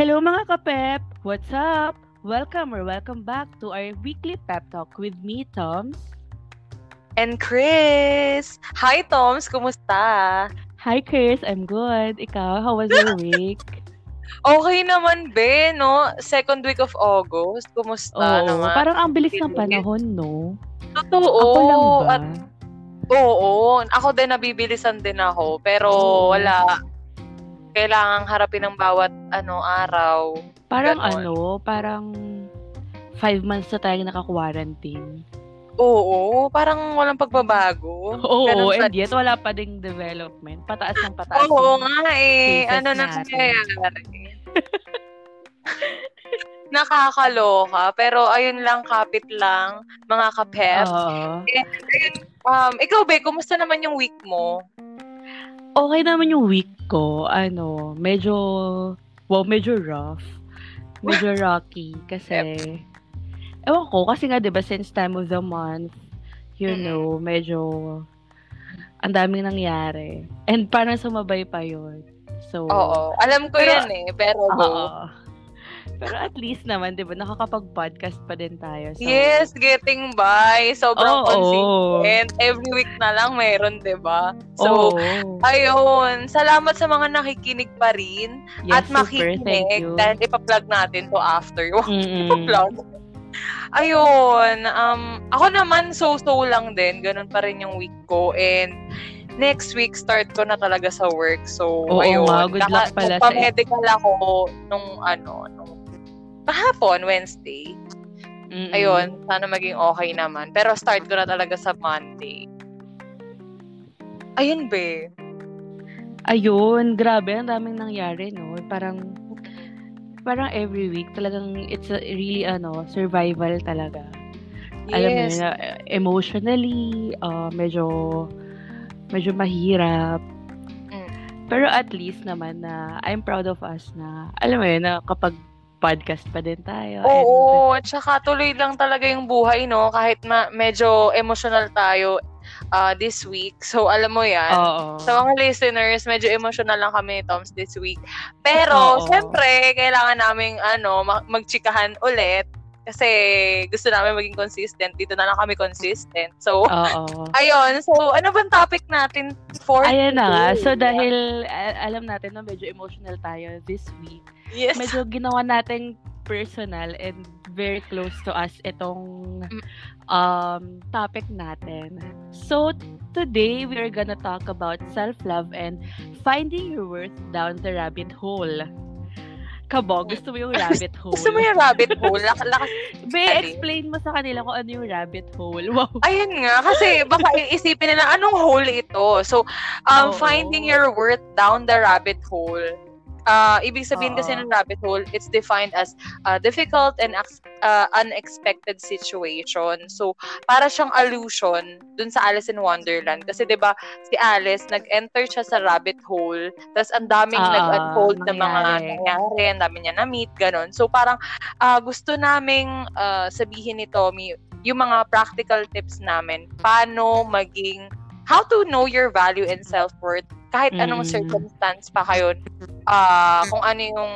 Hello mga kapep! What's up? Welcome or welcome back to our weekly pep talk with me, Toms. And Chris! Hi, Toms! Kumusta? Hi, Chris. I'm good. Ikaw, how was your week? Okay naman, be, no? Second week of August. Kumusta Oo, naman? parang ang bilis ng panahon, no? Totoo. Ako lang ba? At, oo. Ako din, nabibilisan din ako. Pero wala. Kailangang harapin ng bawat ano araw. parang ganon. ano, parang five months na tayong naka-quarantine. Oo. Parang walang pagbabago. Oo, Ganun and pa- yet wala pa ding development. Pataas ng pataas. Oo nga eh. Ano na nangyayari? Nakakaloka. Pero ayun lang, kapit lang, mga kapeps. Oo. Um, ikaw, Be, kumusta naman yung week mo? Okay naman yung week ko. Ano, medyo, wow, medyo rough. Medyo rocky. Kasi, ewan ko, kasi nga, di ba, since time of the month, you Mm-mm. know, medyo, ang daming nangyari. And parang sumabay pa yun. So, Oo. Alam ko Pero- yan eh. Pero go. Pero at least naman, di ba, nakakapag-podcast pa din tayo. So, Yes, getting by. Sobrang Oo. consistent. Every week na lang meron, di ba? So, oo. ayun. Salamat sa mga nakikinig pa rin. Yes, at super, makikinig. Dahil ipa-plug natin to after. Mm-mm. Ipa-plug. Ayun. Um, ako naman, so-so lang din. Ganun pa rin yung week ko. And next week, start ko na talaga sa work. So, Oo ayun. nga, good luck pala sa- medical ako nung ano, nung kahapon, Wednesday. Mm-mm. Ayun, sana maging okay naman. Pero start ko na talaga sa Monday. Ayun, be. Ayun, grabe, ang daming nangyari, no? Parang, parang every week, talagang it's a really, ano, survival talaga. Alam mo Yes. na, eh, emotionally, uh, medyo, medyo mahirap. Mm. Pero at least naman na, I'm proud of us na, alam mo yun, na kapag podcast pa din tayo. and- Oo, at saka tuloy lang talaga yung buhay, no? Kahit ma- medyo emotional tayo uh, this week. So, alam mo yan. Oo. Sa mga listeners, medyo emotional lang kami ni Toms this week. Pero, Oo. syempre, kailangan naming ano, ma- magchikahan ulit. Kasi gusto namin maging consistent. Dito na lang kami consistent. So, Oo. ayun. So, ano bang topic natin for Ayan na nga. So, dahil alam natin na medyo emotional tayo this week, Yes. medyo ginawa nating personal and very close to us itong Mm. um, topic natin. So, today we are gonna talk about self-love and finding your worth down the rabbit hole. Kabog, gusto mo yung rabbit hole? Gusto mo yung rabbit hole? Lak- lakas Be, explain mo sa kanila kung ano yung rabbit hole. Wow. Ayun nga, kasi baka iisipin nila, anong hole ito? So, um, Oo. finding your worth down the rabbit hole. Uh, ibig sabihin kasi ng rabbit hole, it's defined as a difficult and uh, unexpected situation. So, para siyang allusion dun sa Alice in Wonderland. Kasi 'di ba si Alice, nag-enter siya sa rabbit hole, tapos ang daming Ah, nag-unfold na mga nangyari. ang dami niya na-meet, ganun. So, parang ah, gusto naming ah, sabihin ni Tommy yung mga practical tips namin paano maging how to know your value and self-worth kahit anong Mm. circumstance pa kayo ah kung ano yung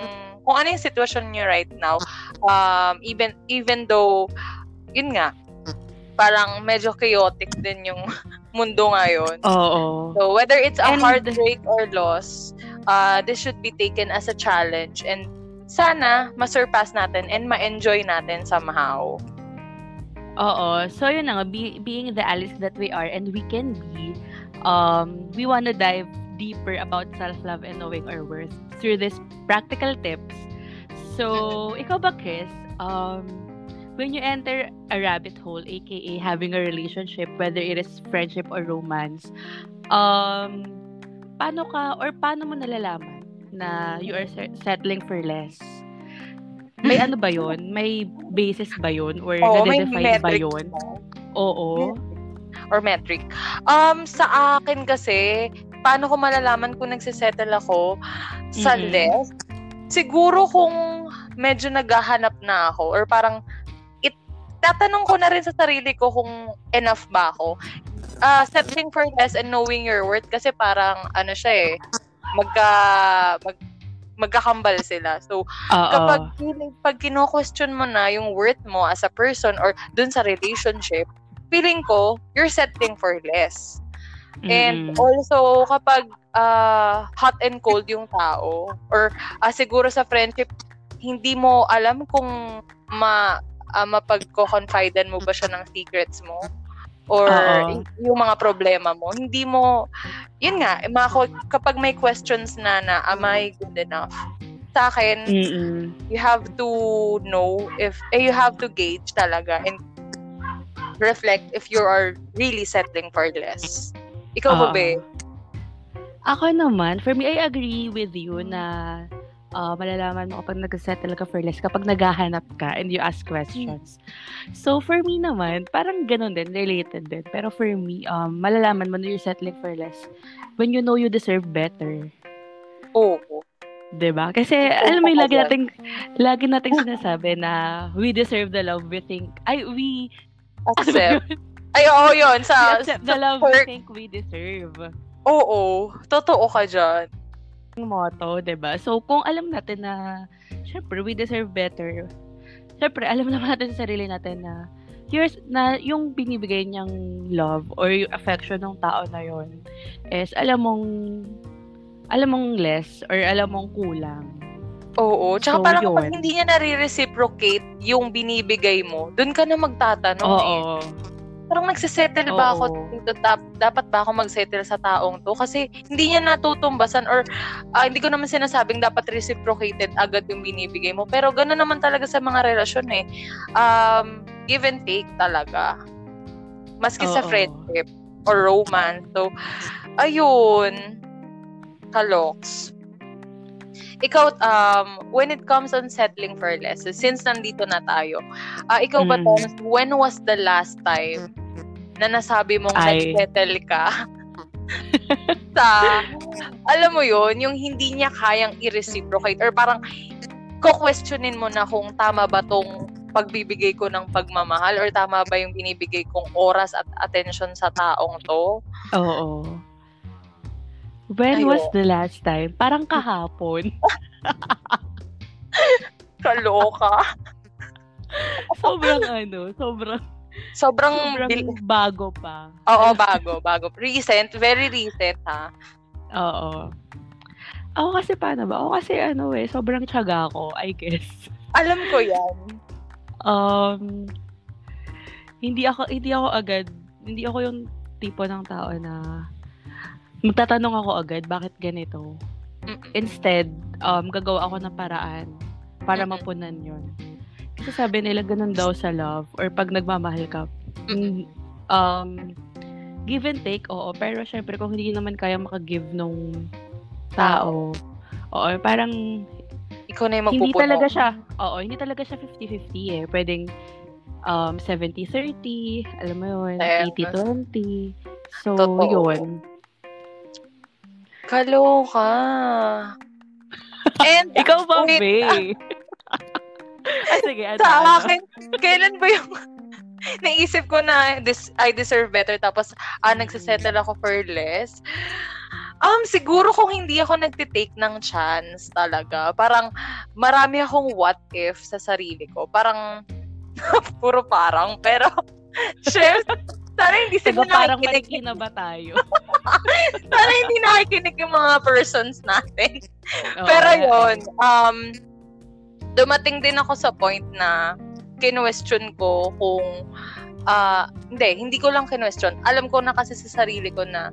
kung ano yung sitwasyon niyo right now um even even though yun nga parang medyo chaotic din yung mundo ngayon Oo. so whether it's a And- heartbreak or loss uh this should be taken as a challenge and sana masurpass natin and ma-enjoy natin somehow Oo. So, yun na nga, be- being the Alice that we are and we can be, um, we want to dive deeper about self-love and knowing our worth through these practical tips. So, ikaw ba, Chris, um, when you enter a rabbit hole, aka having a relationship, whether it is friendship or romance, um, paano ka, or paano mo nalalaman na you are se- settling for less? May ano ba yon? May basis ba yon? Or Oo, may nade-define ba yon? Oo. or metric. Um, sa akin kasi, paano ko malalaman kung nagsisettle ako sa Mm-mm. less? Siguro kung medyo naghahanap na ako or parang it, tatanong ko na rin sa sarili ko kung enough ba ako. Uh, settling for less and knowing your worth kasi parang ano siya eh, magka, mag, magkakambal sila. So, Oo. kapag pag kino-question mo na yung worth mo as a person or dun sa relationship, feeling ko, you're settling for less. And Mm-mm. also, kapag uh, hot and cold yung tao, or uh, siguro sa friendship, hindi mo alam kung ma, uh, mapagko-confidean mo ba siya ng secrets mo or Oo. yung mga problema mo. Hindi mo, yun nga, mga, kapag may questions na na, am I good enough? Sa akin, Mm-mm. you have to know if, eh, you have to gauge talaga and reflect if you are really settling for less. Ikaw ba, Oo. be? Ako naman, for me, I agree with you na uh, malalaman mo kapag nag-settle ka for less, kapag naghahanap ka and you ask questions. So, for me naman, parang ganun din, related din. Pero for me, um, malalaman mo na you're settling for less when you know you deserve better. Oo. 'Di ba? Kasi alam mo, yung lagi nating lagi nating sinasabi na we deserve the love we think. Ay, we Accept. Ay, oo, yun. we Sa, accept the love we think we deserve. Oo. Totoo ka dyan. Motto, 'di ba? So, kung alam natin na syempre we deserve better. Syempre, alam naman natin sa sarili natin na here's na yung binibigay niyang love or yung affection ng tao na yon is alam mong alam mong less or alam mong kulang. Oo. Tsaka So, parang kapag yun. hindi niya nare-reciprocate yung binibigay mo, dun ka na magtatanong eh. Parang nagsisettle ba ako dito? Dapat ba ako magsettle sa taong to? Kasi hindi niya natutumbasan or ah, hindi ko naman sinasabing dapat reciprocated agad yung binibigay mo. Pero gano'n naman talaga sa mga relasyon eh. Um, give and take talaga. Maski sa Oo. friendship or romance. So, ayun. Kaloks. Ikaw, um, when it comes on settling for less, since nandito na tayo, ah, ikaw ba, Mm. Thomas, when was the last time na nasabi mong Ay. nag-settle ka sa, alam mo yon yung hindi niya kayang i-reciprocate or parang ko-questionin mo na kung tama ba tong pagbibigay ko ng pagmamahal or tama ba yung binibigay kong oras at attention sa taong to? Oo. When Ayo. was the last time? Parang kahapon. Kaloka. sobrang ano, sobrang, Sobrang, sobrang bil- bago pa. Oo, bago, bago. Recent, very recent ha. Oo. Ako kasi paano ba? Ako kasi ano eh, sobrang tiyaga ako, I guess. Alam ko yan. Um, hindi ako, hindi ako agad, hindi ako yung tipo ng tao na magtatanong ako agad, bakit ganito? Instead, um, gagawa ako ng paraan para mapunan yun. Kasi sabi nila ganun daw sa love or pag nagmamahal ka, mm, um, give and take, oo. Pero syempre, kung hindi naman kaya makagive nung tao, oo, parang Ikaw na yung hindi magpupuno. talaga siya, oo, hindi talaga siya 50-50 eh. Pwedeng um, 70-30, alam mo yun, Yes. 80-20. So, Totoo. yun. Kaloka. And, Ikaw ba, wait, Be? ah, sige, ano, sa ano? akin, kailan ba yung naisip ko na this, I deserve better tapos ah, nagsisettle ako for less? Um, siguro kung hindi ako nagtitake ng chance talaga. Parang marami akong what if sa sarili ko. Parang puro parang. Pero, share, sana hindi sila Diba parang nakikinig. na ba tayo? Sana hindi nakikinig yung mga persons natin. Oo, Pero yon um, dumating din ako sa point na kinwestiyon ko kung, ah, hindi, hindi ko lang kinwestiyon. Alam ko na kasi sa sarili ko na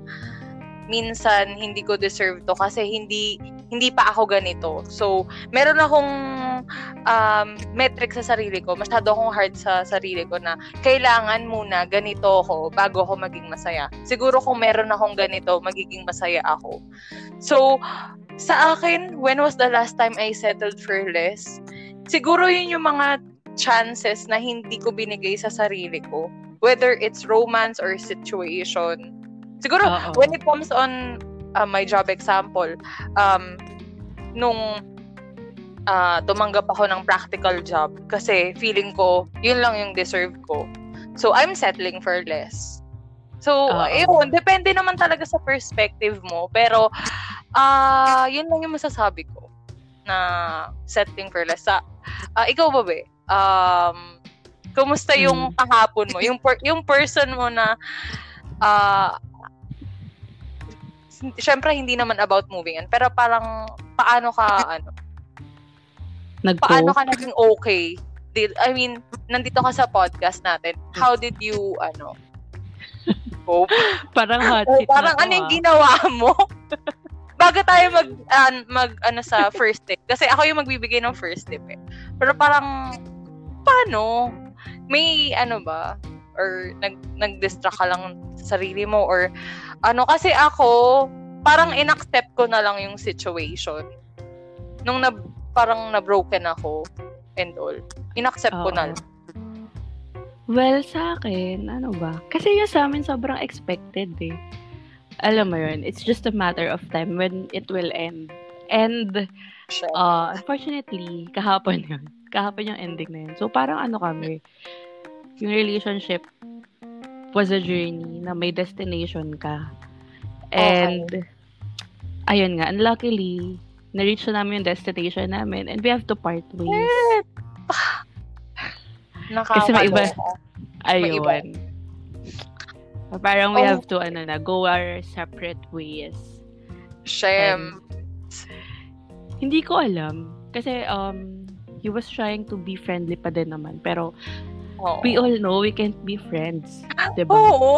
minsan hindi ko deserve to kasi hindi hindi pa ako ganito. So, meron akong um, metric sa sarili ko. Masyado akong hard sa sarili ko na kailangan muna ganito ako bago ako maging masaya. Siguro kung meron akong ganito, magiging masaya ako. So, sa akin, when was the last time I settled for less? Siguro yun yung mga chances na hindi ko binigay sa sarili ko. Whether it's romance or situation. Siguro, Oo. when it comes on uh, my job example, um, nung uh, tumanggap ako ng practical job kasi feeling ko, yun lang yung deserve ko. So, I'm settling for less. So, Oo. yun, depende naman talaga sa perspective mo. Pero, ah yun lang yung masasabi ko. na setting for less. Sa, ah, ikaw ba, be? Um, kumusta yung Hmm. kahapon mo? Yung, per- yung person mo na, ah, syempre, hindi naman about moving on, pero parang, paano ka, ano, Nag-cope? paano ka naging okay? Did, I mean, nandito ka sa podcast natin. How did you, ano, cope? Parang hot seat parang na to, ano yung ah. ginawa mo? Bago tayo mag, an- mag, ano sa first tip. Kasi ako yung magbibigay ng first tip eh. Pero parang, paano? May, ano ba? Or, nag, nag-distract ka lang sa sarili mo? Or, ano, kasi ako, parang in-accept ko na lang yung situation. Nung na, parang na-broken ako and all. In-accept ko na Oo. lang. Well, sa akin, ano ba? Kasi yung sa amin sobrang expected eh. Alam mo yun, it's just a matter of time when it will end. And, Siya. uh, unfortunately, kahapon yun. Kahapon yung ending na yun. So, parang ano kami, yung relationship was a journey na may destination ka. And, ayun nga, unluckily, na-reach na namin yung destination namin and we have to part ways. Kasi may iba- Nakakaloka. May iba. Ayun. Parang we Oh. have to, ano na, go our separate ways. Shem. Hindi ko alam. Kasi, um, he was trying to be friendly pa din naman. Pero, Oo. we all know we can't be friends. Diba? Oo.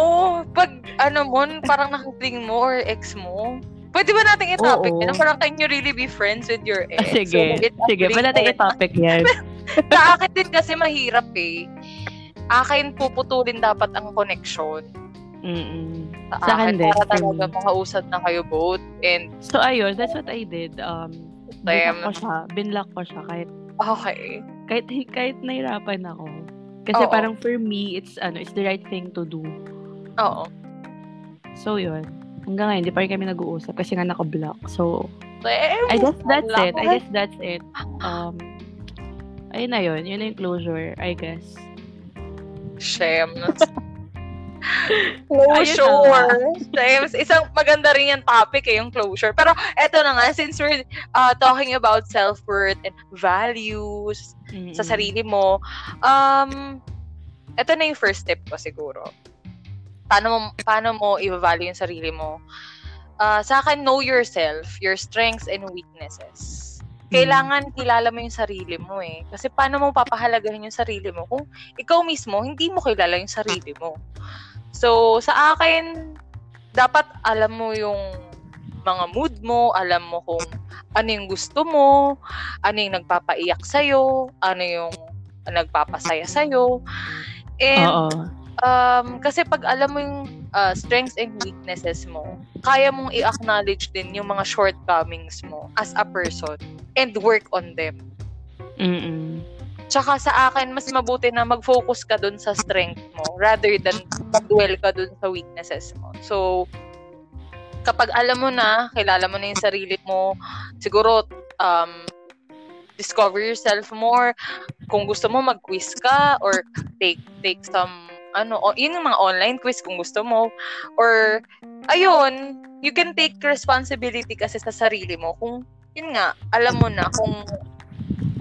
Pag, ano mo, parang nakapling mo or ex mo, pwede ba natin i-topic Oo. yun? Parang, can you really be friends with your Ah, ex? sige. So, Sige, pwede natin i-topic yan. Sa akin din kasi mahirap eh. Akin puputulin dapat ang connection. Mm-mm. Sa, Sa akin din, para talaga me. makausap na kayo both. And, So, ayun, that's what I did. Um, binlock ko siya. Binlock ko siya kahit, okay. kahit, kahit nahirapan ako. Kasi Oo. parang for me, it's, ano, it's the right thing to do. Oo. So, yun. Hanggang ngayon, hindi pa rin kami nag-uusap kasi nga naka-block. So, Damn. I guess that's it. I guess that's it. Um, ayun na yun. Yun na yung closure, I guess. Ayun Closure. James, isang maganda rin yung topic eh, yung closure. Pero eto na nga, since we're uh, talking about self-worth and values Mm-mm. sa sarili mo, um, eto na yung first step ko siguro. Paano mo, paano mo i-value yung sarili mo? Uh, sa akin, know yourself, your strengths and weaknesses. Kailangan kilala mo yung sarili mo eh. Kasi paano mo papahalagahin yung sarili mo kung ikaw mismo, hindi mo kilala yung sarili mo. So, sa akin, dapat alam mo yung mga mood mo, alam mo kung ano yung gusto mo, ano yung nagpapaiyak sa'yo, ano yung nagpapasaya sa'yo. And, Oo. um, kasi pag alam mo yung uh, strengths and weaknesses mo, kaya mong i-acknowledge din yung mga shortcomings mo as a person and work on them. Mm-mm. Tsaka sa akin, mas mabuti na mag-focus ka dun sa strength mo rather than mag-dwell ka dun sa weaknesses mo. So, kapag alam mo na, kilala mo na yung sarili mo, siguro, um, discover yourself more. Kung gusto mo, mag-quiz ka or take take some ano, o, yun yung mga online quiz kung gusto mo. Or, ayun, you can take responsibility kasi sa sarili mo. Kung, yun nga, alam mo na kung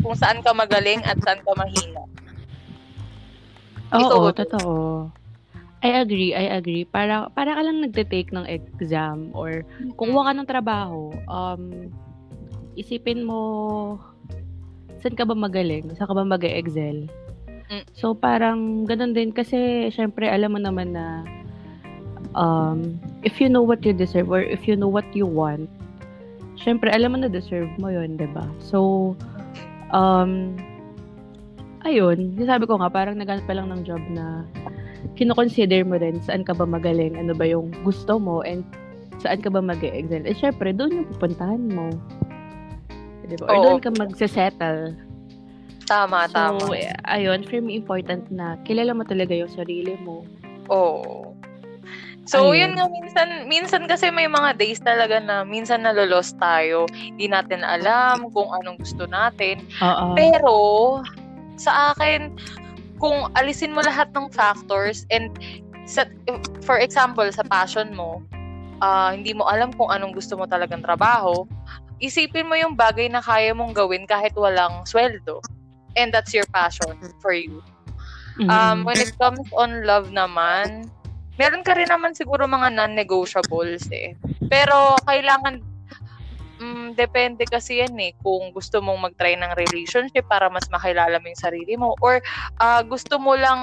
kung saan ka magaling at saan ka mahina. Ikaw Oo, ba? totoo. I agree, I agree. Para, para ka lang nagte-take ng exam or kung kuha ka ng trabaho, um, isipin mo, saan ka ba magaling? Saan ka ba mag-excel? Mm. So, parang ganun din kasi, syempre, alam mo naman na um, if you know what you deserve or if you know what you want, syempre, alam mo na deserve mo yun, 'di ba So, um, ayun, sabi ko nga, parang naghanap pa lang ng job na kinoconsider mo rin saan ka ba magaling, ano ba yung gusto mo, and saan ka ba mag excel Eh, syempre, doon yung pupuntahan mo. Diba? Or Oo. doon ka magsasettle. Tama, So, tama. eh, ayun, for me, important na kilala mo talaga yung sarili mo. Oo. So, Ayun. yun nga, minsan, minsan kasi may mga days talaga na minsan nalolos tayo. Hindi natin alam kung anong gusto natin. Oo. Pero, sa akin, kung alisin mo lahat ng factors and sa, for example, sa passion mo, ah, hindi mo alam kung anong gusto mo talagang trabaho, isipin mo yung bagay na kaya mong gawin kahit walang sweldo. And that's your passion for you. Um, Mm-hmm. when it comes on love naman, meron ka rin naman siguro mga non-negotiables eh. Pero kailangan, mm, depende kasi yan eh, kung gusto mong mag-try ng relationship para mas makilala mo yung sarili mo or ah, gusto mo lang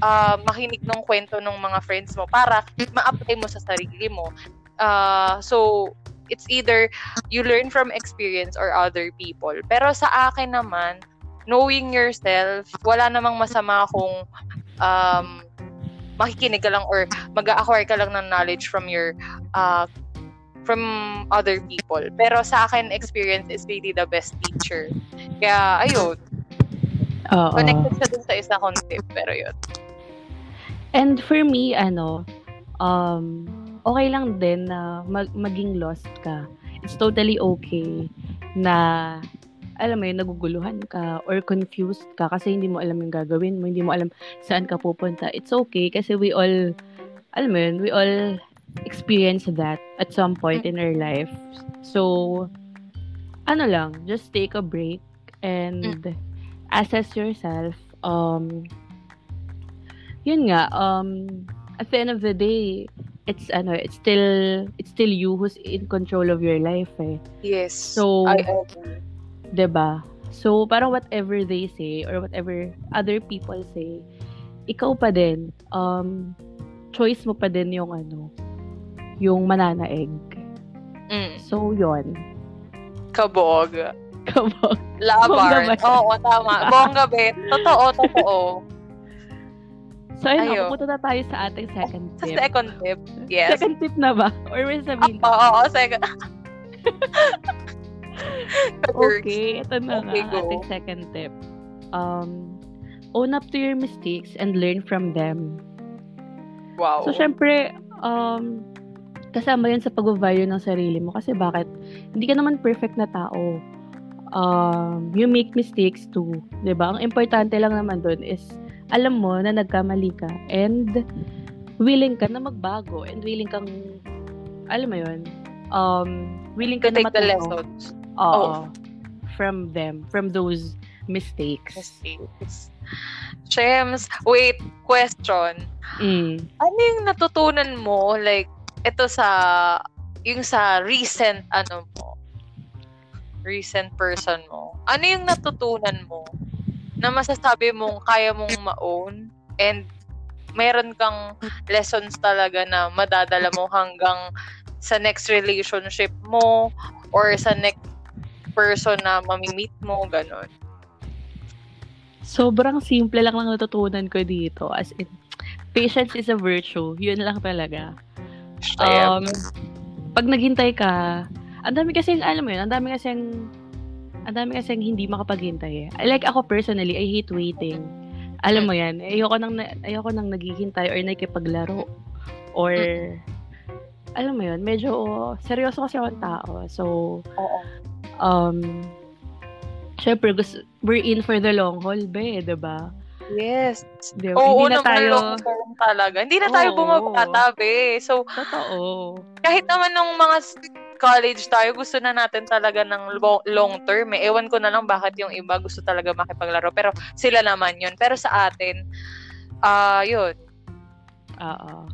ah, makinig ng kwento ng mga friends mo para ma-apply mo sa sarili mo. Ah, so, it's either you learn from experience or other people. Pero sa akin naman, knowing yourself, wala namang masama kung um, makikinig ka lang or mag-acquire ka lang ng knowledge from your uh, from other people. Pero sa akin, experience is really the best teacher. Kaya, ayun, Oo. connected sa dun sa isa kong tip. Pero yun. And for me, ano, um, okay lang din na mag- maging lost ka. It's totally okay na, alam mo yun, naguguluhan ka or confused ka kasi hindi mo alam yung gagawin mo, hindi mo alam saan ka pupunta. It's okay kasi we all, alam mo yun, we all experience that at some point in our life. So, ano lang, just take a break and assess yourself. Um, yun nga, um, at the end of the day, it's ano, it's still it's still you who's in control of your life eh. Yes. So, I agree. 'di ba? So, parang whatever they say or whatever other people say, ikaw pa din um choice mo pa din yung ano, yung mananaig. Mm, So, yon. kabog. Kabog. Labar. Oo, tama. Bongga, bet. Totoo, totoo. So, ayun, Ayun. ako, punta na tayo sa ating second Sa tip. second tip, yes. Second tip na ba? Or may sabihin Oo, oo, second. Okay, ito na Okay, nga, go. ating second tip. Um, own up to your mistakes and learn from them. Wow. So, syempre, um, kasama yun sa pag-value ng sarili mo. Kasi bakit? Hindi ka naman perfect na tao. Um, you make mistakes too. ba Ang importante lang naman doon is, alam mo na nagkamali ka and willing ka na magbago and willing kang, alam mo yun, um, willing to ka na take the matuto. lessons. Oo. From them, from those mistakes. Mistakes. Shems, wait, question. Mm. Ano yung natutunan mo, like, ito sa, yung sa recent, ano mo, recent person mo, ano yung natutunan mo na masasabi mong kaya mong ma-own and meron kang lessons talaga na madadala mo hanggang sa next relationship mo or sa next person na mamimit mo, ganon. Sobrang simple lang lang natutunan ko dito. As in, patience is a virtue. Yun lang talaga. Um, pag naghintay ka, ang dami kasing, alam mo yun, ang dami kasing, ang dami kasing hindi makapaghintay eh. Like ako personally, I hate waiting. Alam mo yan, ayoko nang, na- ayoko nang naghihintay or nakikipaglaro. Or, alam mo yun, medyo seryoso kasi akong tao. So, Oo. um, syempre, gusto, we're in for the long haul, be, diba? Yes. Di ba? Oo, hindi na tayo, long term talaga. Hindi na tayo Oo. bumabata, be. So, totoo. kahit naman nung mga college tayo, gusto na natin talaga ng lo- long term. Eh. Ewan ko na lang bakit yung iba gusto talaga makipaglaro. Pero sila naman yun. Pero sa atin, ah yun. Oo.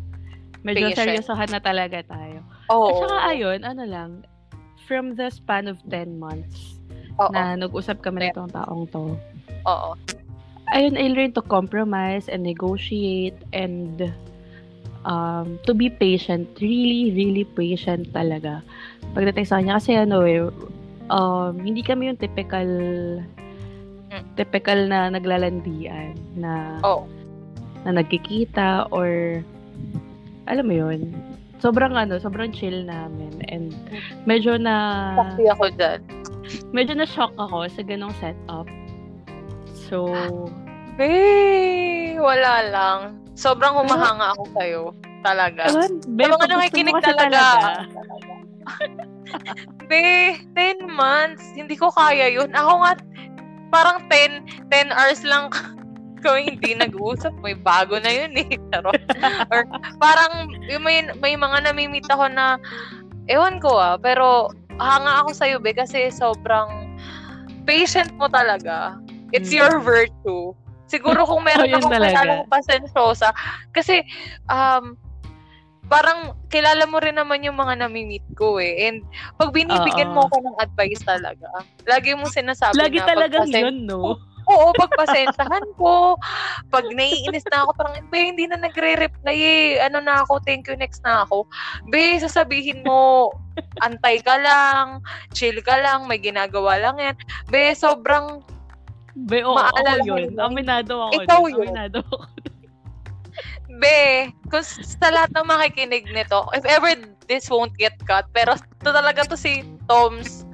Medyo Patient. seryosohan na talaga tayo. Oo. At saka ayun, ano lang, from the span of 10 months Oo. na nag-usap kami nitong taong to, Oo. Ayun, I learned to compromise and negotiate and um, to be patient. Really, really patient talaga. Pagdating sa kanya, kasi ano eh, um, hindi kami yung typical Mm. typical na naglalandian na Oo. na nagkikita or alam mo yun sobrang ano sobrang chill namin and medyo na Saksi ako dyan. medyo na shock ako sa ganong setup so Eh, wala lang. Sobrang humahanga ako sa'yo. Talaga. ewan be, Sa mga pag gusto mo nakikinig kasi talaga. Be, 10 months. Hindi ko kaya yun. Ako nga, parang 10, 10 hours lang kami hindi nag-uusap. May bago na yun eh. Charot. Or parang may, may mga namimit ako na, ewan ko ah, pero hanga ako sa'yo, be, kasi sobrang patient mo talaga. It's Mm. your virtue. Siguro kung meron Oh, akong talaga. kilala mo pasensyosa, kasi, um, parang kilala mo rin naman yung mga nami-meet ko eh. And pag binibigyan Oo. mo ako ng advice talaga, lagi mo sinasabi Lagi na talagang pagpasen- yun, no? Oo, pagpasensyahan ko. Pag naiinis na ako, parang, be, hindi na nagre-reply eh. Ano na ako, thank you, next na ako. Be, sasabihin mo, antay ka lang, chill ka lang, may ginagawa lang yan. Be, sobrang, Be, oo, Maalala mo yun. Aminado ako. Ikaw dun. yun. Aminado ako. be, kung sa lahat ng makikinig nito, if ever this won't get cut, pero ito talaga to si Toms,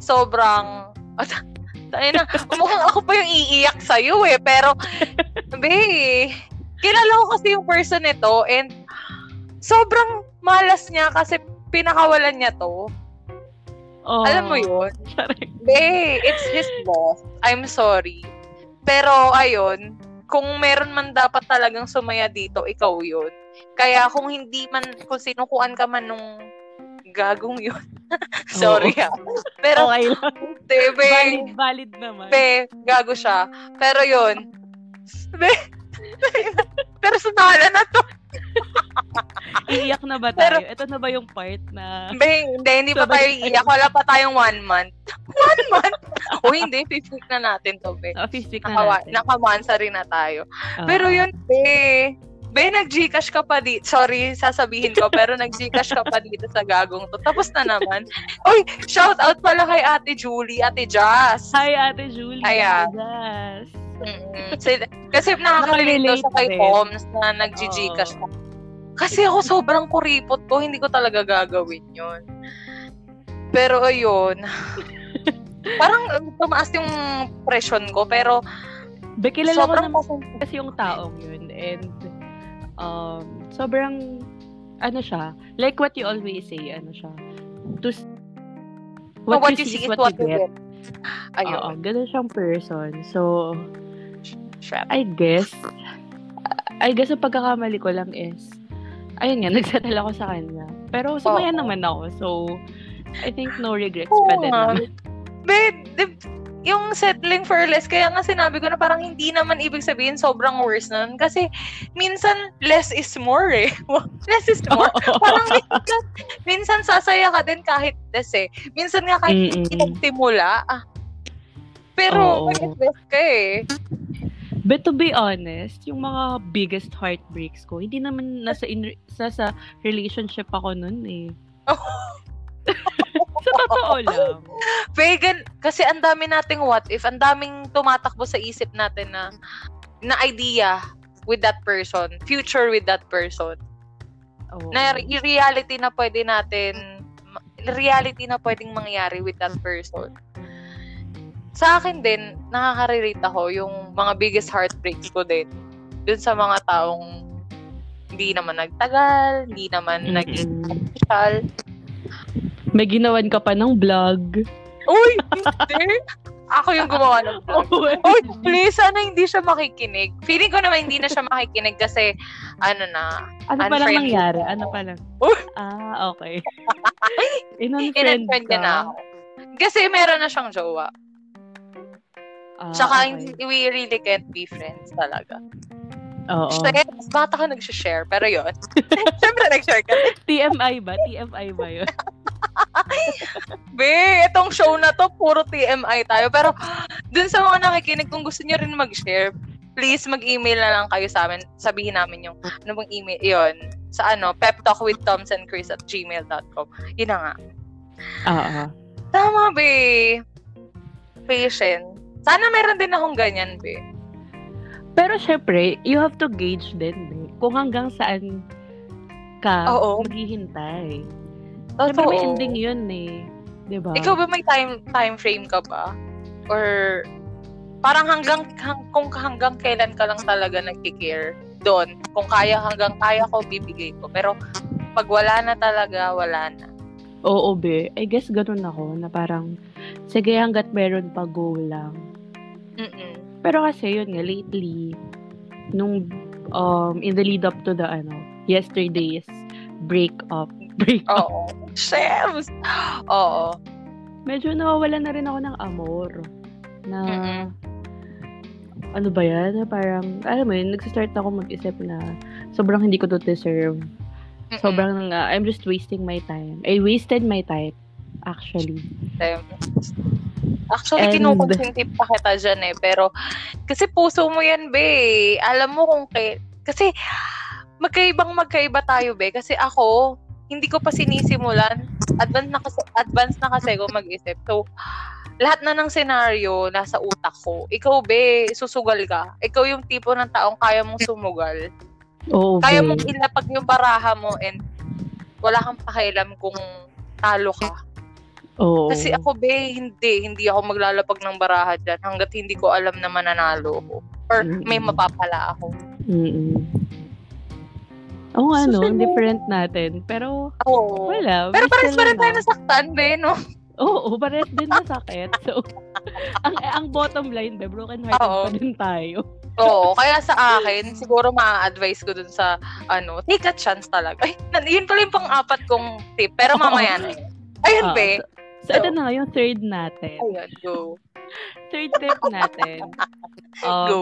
sobrang, Tayo na, mukhang ako pa yung iiyak sa'yo eh. Pero, be, kilala ko kasi yung person nito and sobrang malas niya kasi pinakawalan niya to. Oh, Alam mo yun? Be, it's his boss. I'm sorry. Pero, ayun, kung meron man dapat talagang sumaya dito, ikaw yun. Kaya kung hindi man, kung sinukuan ka man nung gagong yun. sorry ha. Pero, Okay lang. be, be, Valid, valid naman. be, gago siya. Pero yun, be, personalan na to. Iiyak na ba Pero- tayo? Ito na ba yung part na... Be, hindi, hindi pa tayo iiyak. Wala pa tayong one month. one month? o hindi, fifth na natin to, be. Oh, fifth week na Nakawa, natin. nakamansa rin na tayo. Oo. Pero yun, be, be, nag-Gcash ka pa dito. Sorry, sasabihin ko, pero nag-Gcash ka pa dito sa gagong to. Tapos na naman. Uy, shout out pala kay Ate Julie, Ate Jazz. Hi, Ate Julie. Ayan. Yes. Mm-mm. Sila- Kasi nakaka-relate daw sa kay. Poms na nag-Gcash ka. Kasi ako sobrang kuripot ko, hindi ko talaga gagawin yun. Pero ayun, parang tumaas yung presyon ko, pero Be, kilala ko sobrang naman kasi yung taong yun. And, um, sobrang, ano siya, like what you always say, ano siya, to, s- what, you see is what, you get. Oo, Ayun, ganun siyang person. So, shit. I guess, I guess ang pagkakamali ko lang is, ayun nga, nagsettle ako sa kanya. Pero sumaya Oo. naman ako. So, I think no regrets Oo pa din. Babe, yung settling for less, kaya nga sinabi ko na parang hindi naman ibig sabihin sobrang worse nun. Kasi minsan less is more eh. less is more. Oo. parang minsan, minsan sasaya ka din kahit less eh. Minsan nga kahit Mm-mm. hindi nagsimula. Ah. Pero Oo. mag-invest ka eh. But to be honest, yung mga biggest heartbreaks ko, hindi naman nasa in, sa, sa relationship ako nun eh. sa totoo lang. Vegan, kasi ang dami nating what if, ang daming tumatakbo sa isip natin na na idea with that person, future with that person. Oo. na re- reality na pwede natin reality na pwedeng mangyari with that person. Sa akin din, nakaka-relate ako yung mga biggest heartbreaks ko din. Dun sa mga taong hindi naman nagtagal, hindi naman Mm-mm. naging official. May ginawan ka pa ng vlog. Uy, hindi! Ako yung gumawa ng vlog. Uy, please, sana hindi siya makikinig. Feeling ko naman hindi na siya makikinig kasi, ano na, ano pa lang nangyari? Ano pa lang? Ah, okay. In-unfriend in-unfriend ka? na ako. Kasi meron na siyang jowa. Ah, Tsaka, okay. we really can't be friends talaga. Oo. Share, mas bata ka nag-share, pero yun. Siyempre, nag-share ka. TMI ba? TMI ba yun? Be, itong show na to, puro TMI tayo. Pero, dun sa mga nakikinig, kung gusto niyo rin mag-share, please mag-email na lang kayo sa amin. Sabihin namin yung, ano bang email, yun, sa ano, peptalkwithtomsandchris at gmail.com. Yun na nga. Oo. Tama, be. Patient. Sana meron din akong ganyan, be. Pero syempre, you have to gauge din eh, kung hanggang saan ka Oo. maghihintay. Syempre may Totoo. ending yun eh. 'Di ba? Ikaw ba may time time frame ka ba? Or parang hanggang hang, kung hanggang kailan ka lang talaga nagki-care doon. Kung kaya hanggang kaya ko bibigay ko. Pero pag wala na talaga, wala na. Oo, be. I guess ganun ako na parang sige hanggat meron pa go lang. Mm-mm. Pero kasi yun nga lately nung um in the lead up to the ano yesterday's break up break up Oo. Shems! Oo. medyo nawawala na rin ako ng amor. Na, Mm-mm. ano ba yan? Parang, alam mo yun, nagsistart ako mag-isip na sobrang hindi ko to deserve. Mm-mm. Sobrang, uh, I'm just wasting my time. I wasted my time, actually. Actually, And- kinukonsinti pa kita dyan eh. Pero, kasi puso mo yan, be. Alam mo kung kay... Kasi, magkaibang magkaiba tayo, be. Kasi ako, hindi ko pa sinisimulan. Advance na kasi, advance na kasi ako mag-isip. So, lahat na ng senaryo nasa utak ko. Ikaw, be, susugal ka. Ikaw yung tipo ng taong kaya mong sumugal. Oo, Kaya babe. mong ilapag yung baraha mo and wala kang pakialam kung talo ka. Oo. Kasi ako, be, hindi. Hindi ako maglalapag ng baraha dyan hanggat hindi ko alam na mananalo ako. Or may Mm-mm. mapapala ako. Mm-mm. Oo nga, no? Susunod. Different natin. Pero, Oo. wala. Pero pares pa rin tayo nasaktan, be, no? Oo, pares din masakit. So, ang, ang bottom line, be, broken hearted Oo. pa din tayo. Oo. Kaya sa akin, siguro ma-advise ko dun sa, ano, take a chance talaga. Ay, nan- yun pala yung pang-apat kong tip. Pero mamaya na yun. Ayun, Oo, be. So, ito na yung third natin. Ayun, go. Third tip natin. Um, Go.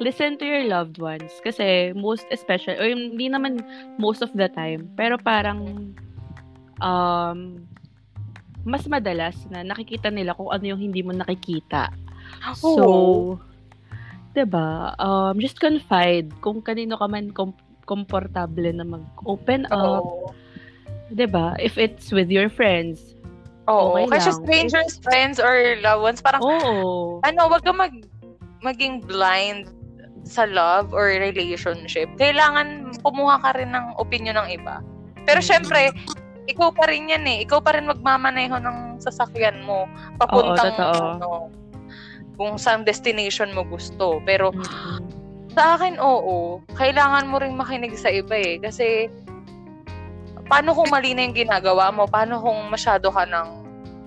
Listen to your loved ones. Kasi most especially, or hindi naman most of the time, pero parang um, mas madalas na nakikita nila kung ano yung hindi mo nakikita. So, Oo. 'di ba? Um, just confide kung kanino ka man kom- komportable na mag-open up, Oo. 'di ba? If it's with your friends. Oo. Okay Kasi lang. strangers, friends, or loved ones, parang Oo. ano, wag ka mag maging blind sa love or relationship. Kailangan kumuha ka rin ng opinion ng iba. Pero Mm. syempre, ikaw pa rin yan eh. Ikaw pa rin magmamaneho ng sasakyan mo. Papuntang, totoo. ano, kung saan destination mo gusto. Pero Mm-mm. sa akin, oo. Kailangan mo rin makinig sa iba eh. Kasi, paano kung mali na yung ginagawa mo? Paano kung masyado ka ng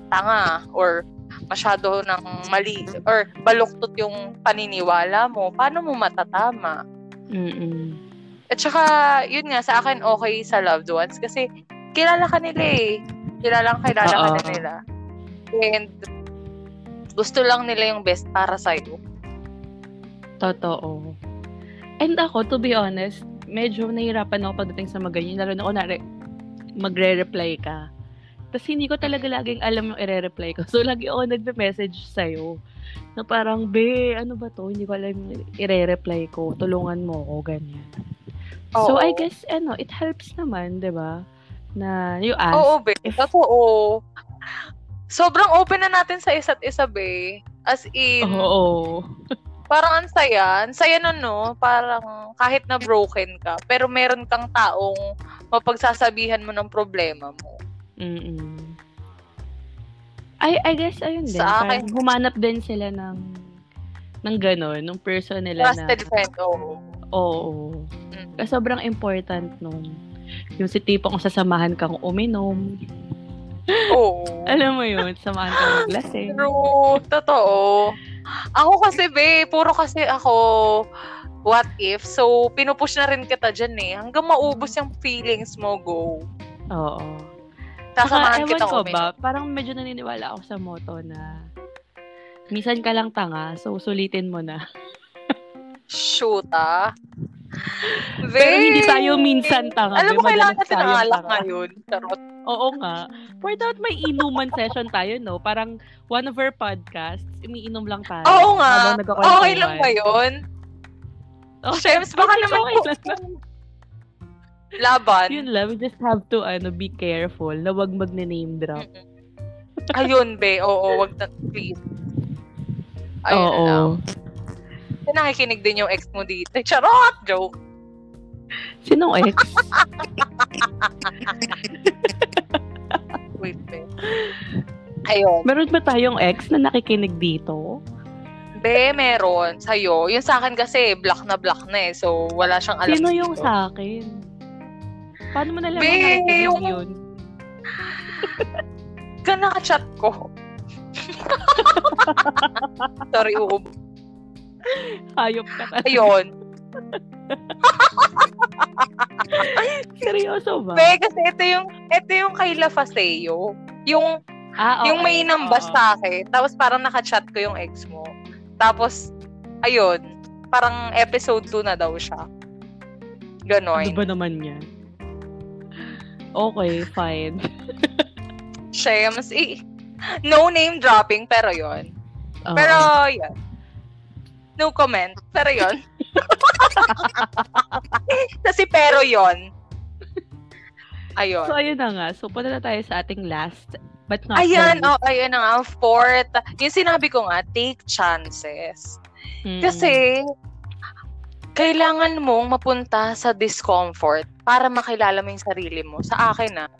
tanga? Or masyado ng mali? Or baluktot yung paniniwala mo? Paano mo matatama? Mm-mm. At saka, yun nga, sa akin okay sa loved ones. Kasi, kilala ka nila eh. Kilala ka Oo. na nila. And, gusto lang nila yung best para sa'yo. Totoo. And ako, to be honest, medyo nahihirapan ako pagdating sa mga ganyan. Lalo na kunwari, magre-reply ka. Tapos hindi ko talaga laging alam yung i-reply ko. So, lagi ako nagpe-message sa'yo. Na parang, be, ano ba to? Hindi ko alam yung i-reply ko. Tulungan mo ako, ganyan. So, Oo. I guess, ano, it helps naman, di ba? Na you ask. Oo, be. if- Totoo. Sobrang open na natin sa isa't isa, be. As in, Oo. parang ang saya. Ang saya nun, no? Parang kahit na broken ka, pero meron kang taong mapagsasabihan mo ng problema mo. Mm-mm. I, I guess, ayun din. Sa Parang akin- humanap din sila ng ng gano'n, ng person nila Trusted friend, oo. na, oo. Mm. Kasi sobrang important nun. Yung si tipo kung sasamahan kang uminom. Oo. Alam mo yun, samahan kang maglasing. True. Totoo. Ako kasi, be, puro kasi ako what if. So, pinupush na rin kita dyan eh. Hanggang maubos yung feelings mo, go. Oo. Saka, Sasamahan ewan kita ko ba, parang medyo naniniwala ako sa motto na minsan ka lang tanga, so sulitin mo na. Shoot, ah. Pero hindi tayo minsan tanga. Alam mo, kailangan natin ng tayong alak ngayon. Charot. Oo nga. For that, may inuman session tayo, no? Parang one of our podcasts, umiinom lang tayo. Oo nga. Okay lang ba yun? Okay. Shems, baka Okay, naman okay po. Laban. Yun lang, we just have to ano be careful na wag magne-name drop. Ayun, be. Oo, wag na, please. Ayun na lang. Oo. Nakikinig din yung ex mo dito. Charot! Joke. Sinong ex? Wait, be. Ayun. Meron ba tayong ex na nakikinig dito? Be, meron. Sa'yo. Yung sa akin kasi, black na black na eh. So, wala siyang alam. Sino yung dito. sa akin? Paano mo nalaman Be, na nakikinig yung- yun? Ka naka-chat ko. Sorry, uub. Hayop ka talaga. Ayun. Seryoso ba? Be, kasi ito yung, ito yung kay La Faseo. Yung, Ah, okay. Yung may nambas Oo. sa akin, tapos parang nakachat ko yung ex mo. Tapos, ayun, parang episode 2 na daw siya. Ganon. Ano ba naman yan? Okay, fine. Shems, eh, no name dropping, pero yon Oo. Pero, yun. No comment. Pero yon Kasi pero yon Ayun. So, ayun na nga. So, punta na tayo sa ating last but not Ayan, oh, ayan na nga. Fourth, yung sinabi ko nga, take chances. Mm. Kasi, kailangan mong mapunta sa discomfort para makilala mo yung sarili mo. Sa akin, ah.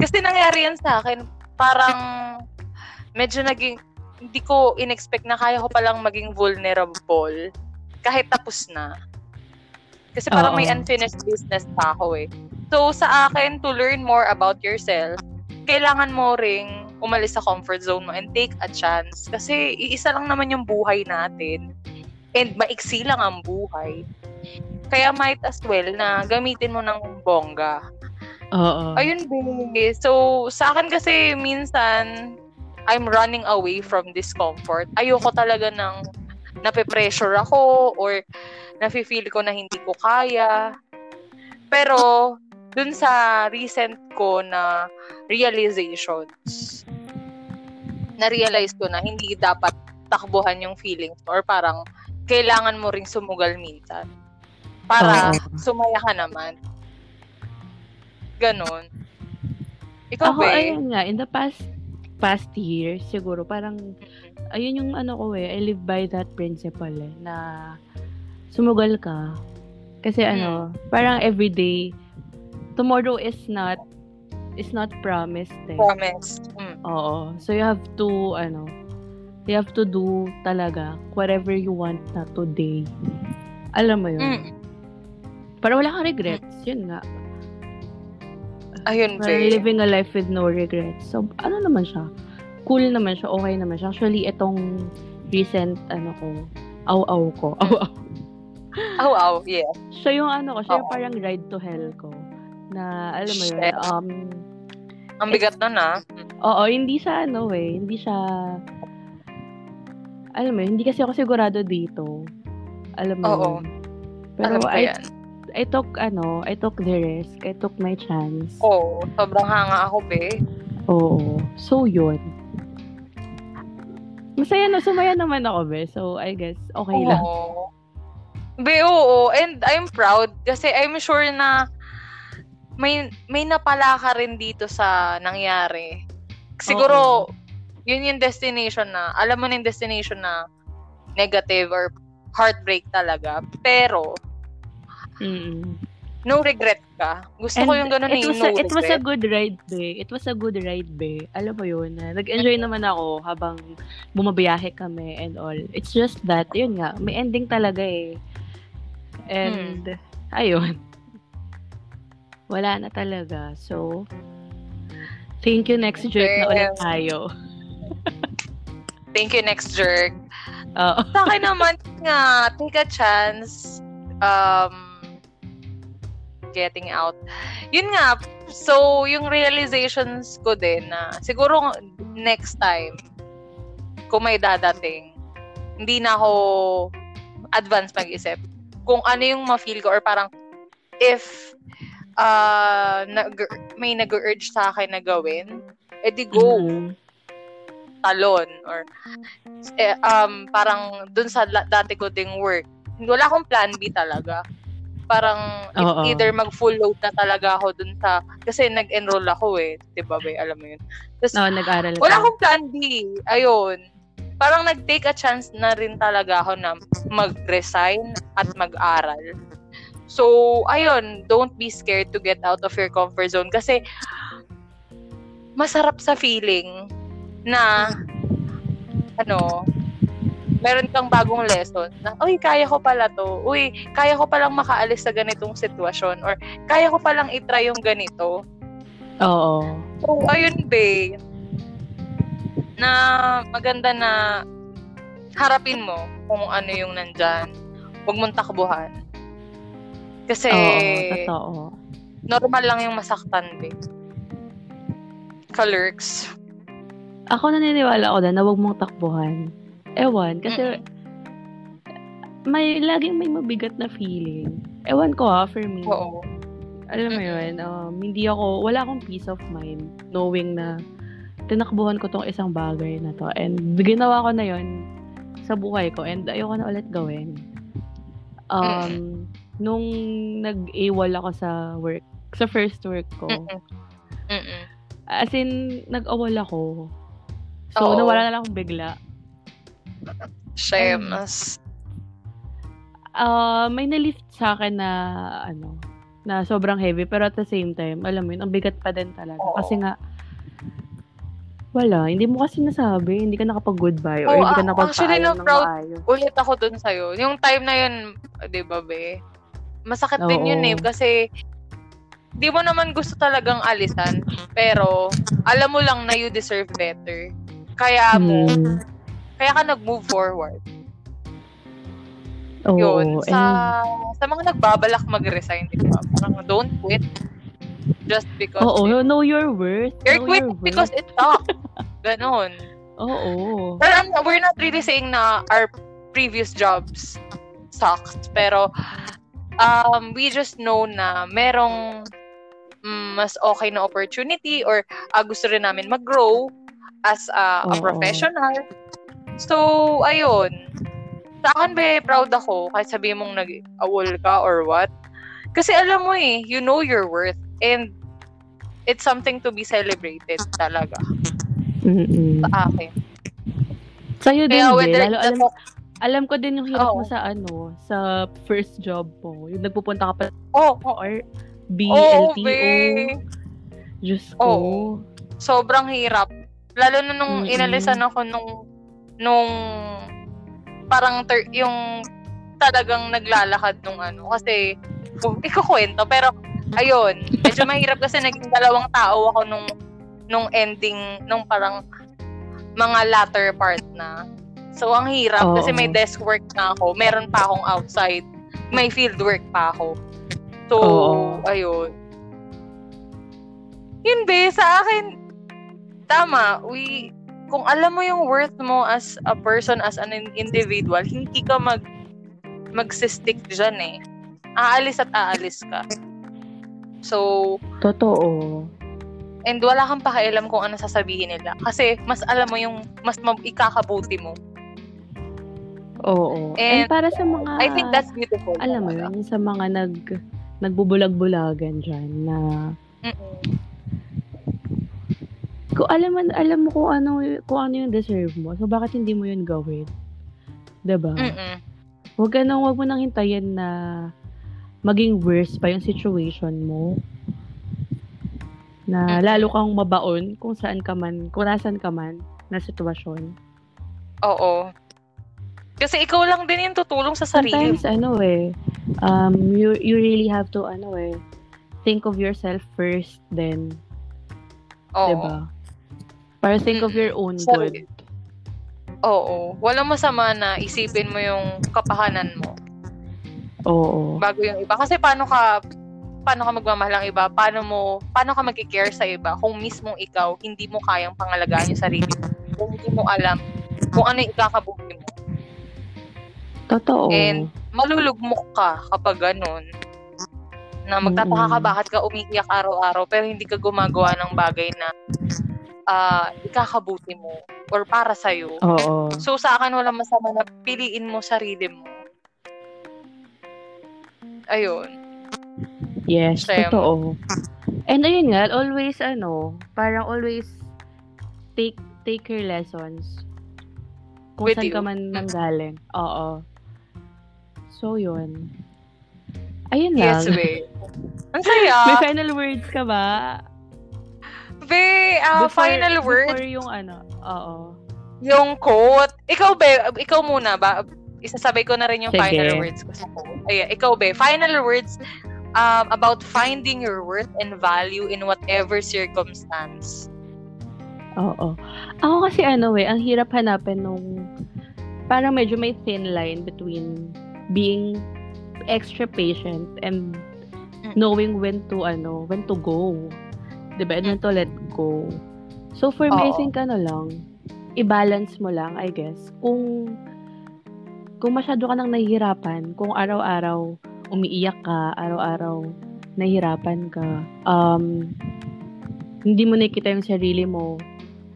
Kasi nangyari yan sa akin, parang medyo naging, hindi ko in-expect na kaya ko palang maging vulnerable kahit tapos na. Kasi parang may Oo. unfinished business pa ako eh. So, sa akin, to learn more about yourself, kailangan mo ring umalis sa comfort zone mo and take a chance. Kasi iisa lang naman yung buhay natin. And maiksi lang ang buhay. Kaya might as well na gamitin mo ng bongga. Oo. Ayun, be. So, sa akin kasi minsan, I'm running away from discomfort. Ayoko talaga ng nape-pressure ako or nafe-feel ko na hindi ko kaya. Pero, dun sa recent ko na realizations, na-realize ko na hindi dapat takbuhan yung feelings or parang kailangan mo ring sumugal minsan para sumaya ka naman. Ganon. Ikaw Ako, ba? ayun nga, in the past past years, siguro, parang, ayun yung ano ko eh, I live by that principle eh, na sumugal ka. Kasi ano, parang everyday, tomorrow is not, is not promised eh. Promise. Mm. Oo. So, you have to, ano, you have to do talaga whatever you want na today. Alam mo yun? Mm. Para wala kang regrets. Yun nga. Ayun, Parang babe. living a life with no regrets. So, ano naman siya? Cool naman siya. Okay naman siya. Actually, itong recent, ano ko, aw-aw ko. Aw-aw. Wow. Yeah. Siya yung ano ko, siya yung parang ride to hell ko. Na, alam mo yun, um, Ang bigat na na. oo, hindi siya ano eh, hindi siya, alam mo hindi kasi ako sigurado dito. Alam mo Oo. yun. Pero Alam ko I, yan. I took, ano, I took the risk. I took my chance. Oo. sobrang hanga ako, be. Oo. So, yun. Masaya na, sumaya naman ako, be. So, I guess, okay lang. Oo. Be, oo. And I'm proud kasi I'm sure na may may napala ka rin dito sa nangyari. Siguro, yun yung destination na, alam mo na yung destination na negative or heartbreak talaga. Pero, Mm. no regret ka. Gusto ko And yung ganun it eh, was, no a, it was a regret. good ride, be. It was a good ride, be. Alam mo yun, na nag-enjoy naman ako habang bumabiyahe kami and all. It's just that, yun nga, may ending talaga eh. And, ayun. Wala na talaga. So, thank you next jerk na ulit tayo. Thank you, next jerk. Oo. Sa akin naman nga, take a chance um, getting out. Yun nga, so yung realizations ko din na siguro next time, kung may dadating, hindi na ako advance mag-isip. Kung ano yung ma-feel ko or parang if uh, nag, may nag-urge sa akin na gawin, edi go Mhm. talon or eh, um parang dun sa la- dati ko ding work wala akong plan B talaga parang it's Oo. either mag full load na talaga ako dun sa kasi nag-enroll ako eh 'di ba ba alam mo yun. Tapos, No, nag-aral wala ka. akong plan B. Ayun. Parang nag-take a chance na rin talaga ako na mag-resign at mag-aral. So ayun don't be scared to get out of your comfort zone. Kasi masarap sa feeling na ano, meron kang bagong lesson na, uy, kaya ko pala to. Uy, kaya ko palang makaalis sa ganitong sitwasyon or kaya ko palang itry yung ganito. Oo. So, ayun, be, na maganda na harapin mo kung ano yung nandyan. Huwag mong takbuhan. Kasi, Oo, totoo. normal lang yung masaktan, be. Kalurks. ako naniniwala ako na na huwag mong takbuhan. Ewan, kasi may laging may mabigat na feeling. Ewan ko ha, for me. Oo. Alam mo yun, um, hindi ako, wala akong peace of mind knowing na tinakbuhan ko tong isang bagay na to. And ginawa ko na yun sa buhay ko and ayoko na ulit gawin. Um, nung nag-AWOL ako sa work, sa first work ko, Mm-mm. Mm-mm. as in, nag-awol ako. So, Oo. nawala na lang akong bigla. Shames. Ah, may na-lift sa akin na, ano, na sobrang heavy, pero at the same time, alam mo yun, ang bigat pa din talaga. Oo. Kasi nga, wala, hindi mo kasi nasabi, hindi ka nakapag-goodbye, or Oo, hindi ka ah, actually, no, proud maayos. Ulit ako dun sa'yo. Yung time na yun, di ba, be? Masakit din Oo. yun eh. Kasi, di mo naman gusto talagang alisan. Pero, alam mo lang na you deserve better. Kaya mo, Hmm. Kaya ka nag-move forward. Oo, yun. Sa, and- sa mga nagbabalak mag-resign, di ba? Parang don't quit just because oo, it- know your worth. you're know quitting your because worth. it sucks. Ganon. Oo. Well, I'm, we're not really saying na our previous jobs sucks. Pero, um, we just know na merong mm, mas okay na opportunity or ah, gusto rin namin mag-grow as a, a Oo. professional. So, ayun. Sa akin, be, proud ako kahit sabihin mong nag-awol ka or what. Kasi alam mo eh, you know your worth and it's something to be celebrated talaga Mm-mm. sa akin. Sa'yo din, Kaya whether Lalo, alam, alam ko din yung hirap mo Oo. sa ano, sa first job mo. Yung nagpupunta ka pa oh, oh, or oh, BLTO. be. Diyos ko. Oo. sobrang hirap. Lalo na nung Mm-mm. inalisan ako nung nung parang ter- yung talagang naglalakad nung ano. Kasi ikukwento pero ayun medyo mahirap kasi naging dalawang tao ako nung nung ending nung parang mga latter part na. So ang hirap Oo. kasi may desk work na ako. Meron pa akong outside. May field work pa ako. So Oo. ayun. Yun be, sa akin, tama, we, kung alam mo yung worth mo as a person, as an individual, hindi ka mag, magsistick dyan eh. Aalis at aalis ka. So, Totoo. and wala kang pakialam kung ano sasabihin nila. Kasi, mas alam mo yung, mas mab- ikakabuti mo. Oo. And, And, para sa mga, I think that's beautiful. alam mo yun, yung sa mga nag, nagbubulag-bulagan dyan na, Mm-mm. Kung alam, alam mo kung ano, kung ano yung deserve mo, so bakit hindi mo yun gawin? 'Di ba? Mm-mm. Huwag ka nang, huwag mo nang hintayin na maging worse pa yung situation mo. Na lalo kang mabaon kung saan ka man, kung nasan ka man na sitwasyon. Oo. Kasi ikaw lang din yung tutulong sa sarili Sometimes, ano eh, um, you, you really have to, ano eh, think of yourself first, then, Oo. diba? Para think of your own Sorry. good. Oo. Walang masama na isipin mo yung kapakanan mo Oo. bago yung iba. Kasi paano ka paano ka magmamahal ng iba? Paano mo paano ka magki-care sa iba kung mismong ikaw hindi mo kayang pangalagaan yung sarili mo? Kung hindi mo alam kung ano yung ikakabuti mo. Totoo. And malulugmok ka kapag ganun. Na magtataka ka bakit ka umiiyak araw-araw pero hindi ka gumagawa ng bagay na ah, ikakabuti mo or para sa'yo. Oo. So sa akin wala masama na piliin mo sarili mo. Ayun. Yes, Same. totoo. And ayun nga, always ano, parang always take take your lessons. Kung With saan you. ka man nanggaling. Oo. So, yun. Ayun Yes, lang. be. Ang saya. May final words ka ba? Be, ah, Before- final word, Before yung ano, oo. yung quote. Ikaw, be, ikaw muna ba? Isasabay ko na rin yung Sige. final words ko sa quote. Ayan, ikaw, be. Final words um, about finding your worth and value in whatever circumstance. Oo. Ako kasi ano eh, ang hirap hanapin nung parang medyo may thin line between being extra patient and Mm. knowing when to ano, when to go. 'Di ba? And to let go. So for me, I Oo. think ano lang, i-balance mo lang, I guess. Kung kung masyado ka nang nahihirapan, kung araw-araw umiiyak ka, araw-araw nahihirapan ka, um, hindi mo nakikita yung sarili mo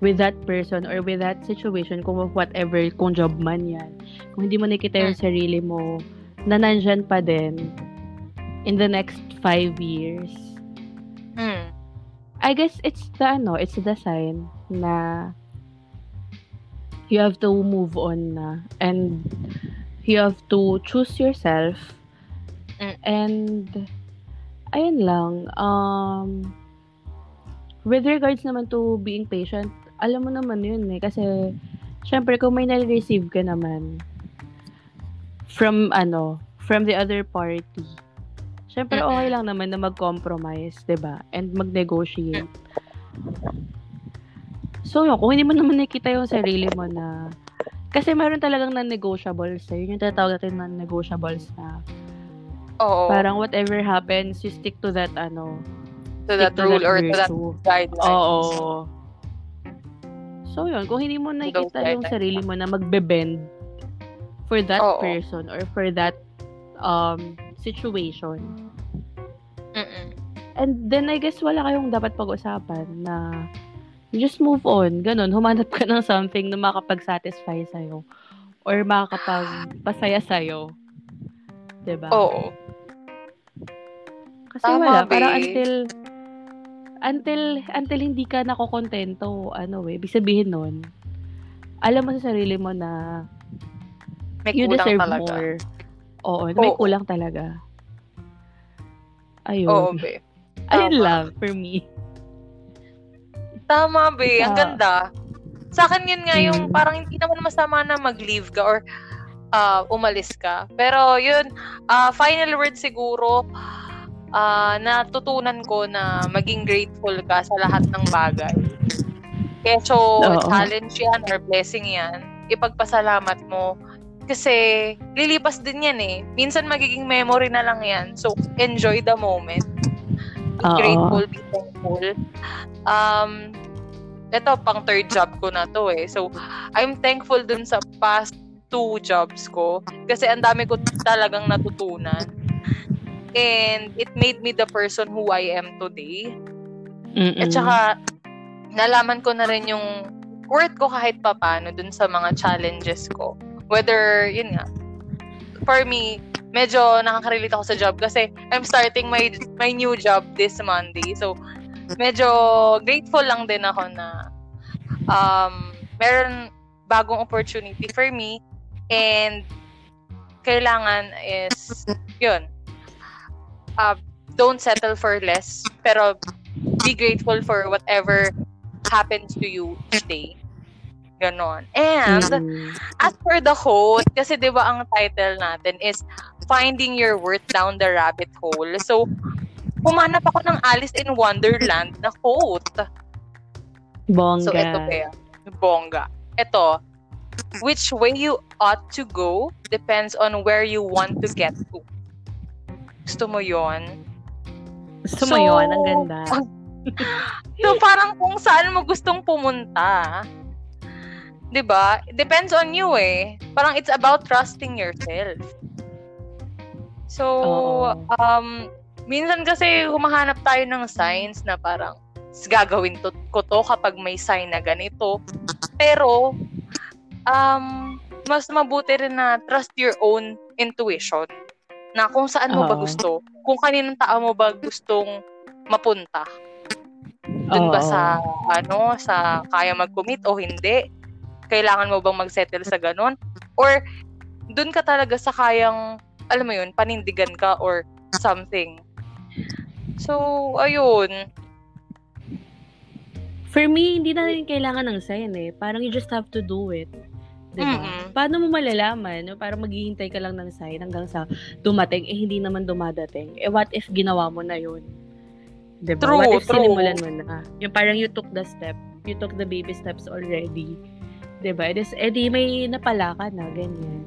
with that person or with that situation, kung whatever, kung job man yan. Kung hindi mo nakikita yung sarili mo na nandyan pa din in the next five years, Mm. I guess it's the ano, it's the sign na you have to move on na. And you have to choose yourself. Mm. and ayun lang um with regards naman to being patient alam mo naman yun eh. Kasi syempre kung may na-receive ka naman from ano from the other party syempre Mm-mm. okay lang naman na mag-compromise ba and mag-negotiate So, yun, kung hindi mo naman nakita yung sarili mo na kasi meron talagang non-negotiables eh. Yun yung tatawag natin non-negotiables na Oo. parang whatever happens, you stick to that ano, to that stick rule or to that virtue. guideline. Oo. So, yun, kung hindi mo those yung guidelines. sarili mo na magbe-bend for that Oo. person or for that um situation, Mm-mm. And then, I guess, wala kayong dapat pag-usapan na you just move on. Ganon, humanap ka ng something na makakapag-satisfy sa'yo or makakapagpasaya sa'yo. 'Di ba? Oo. Kasi Tama, wala. be. Parang until, until, until hindi ka nakokontento, ano eh, ibig sabihin nun, alam mo sa sarili mo na May you deserve talaga. more. Oo, may Oo. kulang talaga. Ayun. Oo, be. Ayun tama. lang, for me. Tama, be. Ang Ah. ganda. Sa akin yun nga yung Mm. parang hindi naman masama na mag-leave ka or ah, umalis ka. Pero yun, ah, final word siguro, ah, natutunan ko na maging grateful ka sa lahat ng bagay. Keso Oo. challenge yan or blessing yan, ipagpasalamat mo. Kasi lilipas din yan eh. Minsan magiging memory na lang yan. So, enjoy the moment. Be Oo. grateful, be thankful. Um, ito, pang third job ko na to eh. So, I'm thankful dun sa past two jobs ko. Kasi ang dami ko talagang natutunan. And it made me the person who I am today. Mm-mm. At saka, nalaman ko na rin yung worth ko kahit papano dun sa mga challenges ko. Whether, yun nga, for me, medyo nakaka-relate ako sa job kasi I'm starting my my new job this Monday. So, medyo grateful lang din ako na um, meron bagong opportunity for me and kailangan is yun uh, don't settle for less pero be grateful for whatever happens to you each day ganon and Mm-mm. as for the quote, kasi di ba ang title natin is Finding Your Worth Down the Rabbit Hole. So, humanap ako ng Alice in Wonderland na quote. Bongga. So, ito kaya. Bongga. Ito. Which way you ought to go depends on where you want to get to. Gusto mo yon? Gusto mo So, yun? Ang ganda. So, parang kung saan mo gustong pumunta. 'Di ba? Depends on you eh. Parang it's about trusting yourself. So, Oo. um, minsan kasi humahanap tayo ng signs na parang "S- gagawin to, ko to kapag may sign na ganito. Pero, um, mas mabuti rin na trust your own intuition. Na kung saan mo ba Oo. gusto. Kung kaninong tao mo ba gustong mapunta. Doon ba sa, ano, sa kaya mag-commit o hindi? Kailangan mo bang mag-settle sa ganun? Or, doon ka talaga sa kayang, alam mo yun, panindigan ka or something. So, ayun. For me, hindi na rin kailangan ng sign eh. Parang you just have to do it. Diba? Mm-mm. Paano mo malalaman? No? Parang maghihintay ka lang ng sign hanggang sa dumating, eh hindi naman dumadating. Eh what if ginawa mo na yun? Diba? True, what if true. sinimulan mo na? Yung parang you took the step. You took the baby steps already. Diba? Eh, dis- eh di may napala ka na, ganyan.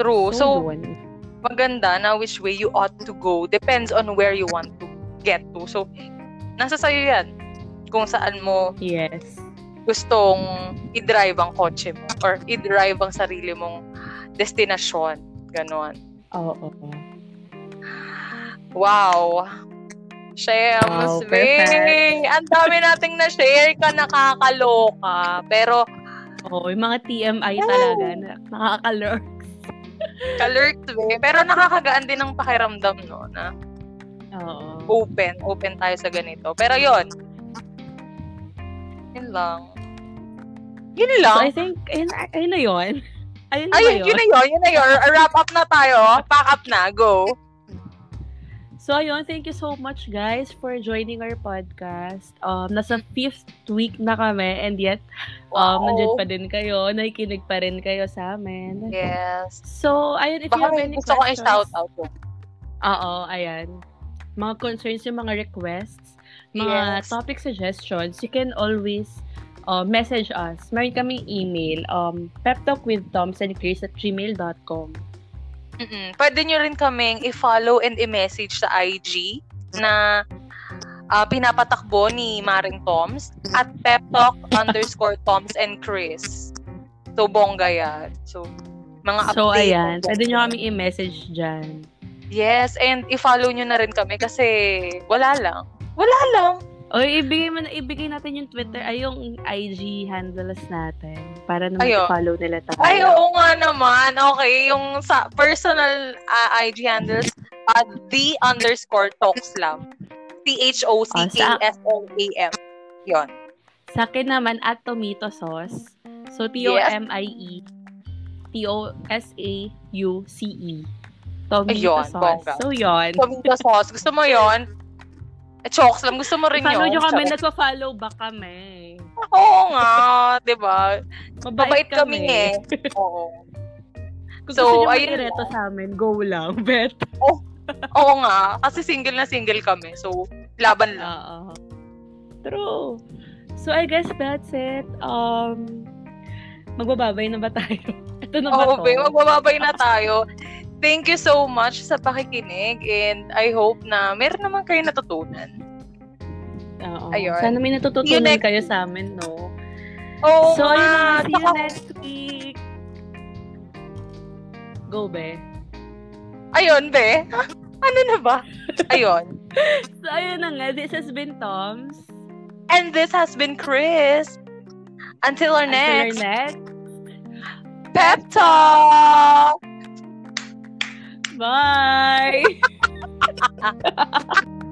True. So, yun. maganda na which way you ought to go depends on where you want to get to. So, nasa sayo yan. kung saan mo Yes. gustong i-drive ang kotse mo or i-drive ang sarili mong destinasyon. Ganon. Oo. Wow. Shams, Wow, May. perfect. Ang dami nating na-share ka, nakakaloka. Pero, Oo, yung mga TMI Oh. talaga. Na, nakakalor. kalurk, May. Pero nakakagaan din ng pakiramdam, no? Na Oo. open. Open tayo sa ganito. Pero yon Yun lang. Yun So, lang. I think, ayun, ayun na yun. Ayun na Ayun, ba yun na yun. Yun na yun. Wrap up na tayo. Pack up na. Go. So, ayun, thank you so much, guys, for joining our podcast. Um, nasa fifth week na kami, and yet, um, Wow. nandyan pa din kayo, nakikinig pa rin kayo sa amin. Yes. So, ayun, if you Baka have may any gusto ko questions, i-shout out. Oo, ayan. Mga concerns, yung mga requests, mga Yes. topic suggestions, you can always uh, message us. Meron kaming email, um, peptalkwithtoms at gmail.com. Mm-mm. Pwede nyo rin kaming i-follow and i-message sa IG na ah, pinapatakbo ni Maring Toms at peptalk underscore Toms and Chris. So, bongga yan. So, mga So, update. ayan. Pwede nyo kaming i-message dyan. Yes, and i-follow nyo na rin kami kasi wala lang. Wala lang. O, ibigay, mo ibigay natin yung Twitter, ay yung IG handles natin. Para naman Ayun. i-follow nila tayo. Ay, oo nga naman. Okay, yung sa personal ah, IG handles, uh, the underscore talkslam. T-H-O-C-K-S-O-A-M. Yun. Sa akin naman, at tomato sauce. So, T-O-M-I-E. T-O-S-A-U-C-E. Tomato Ayun, sauce. bongga. So, yon. Tomato sauce. Gusto mo yon? Eh, Chokslam, gusto mo rin Follow yun? nyo kami, nagpa-follow back kami. Oo nga, di ba? Mabait, Mabait kami eh. Oo. Kung So, gusto nyo ayun mag-ireto sa amin, go lang. Bet. Oo nga, kasi single na single kami. So, laban lang. Oo. True. So, I guess that's it. Um, magbababay na ba tayo? Ito na ba Oo, to? babe, magbababay na tayo. Thank you so much sa pakikinig and I hope na meron naman kayo natutunan. Oo. Ayun. Sana may natututunan next- kayo sa amin, no? Oo so, ayun nga. See you next week. Go, be. Ayun, be. ano na ba? Ayun. So, ayun na nga. This has been Tom's. And this has been Chris. Until our Until our next next. Pep Talk! Bye.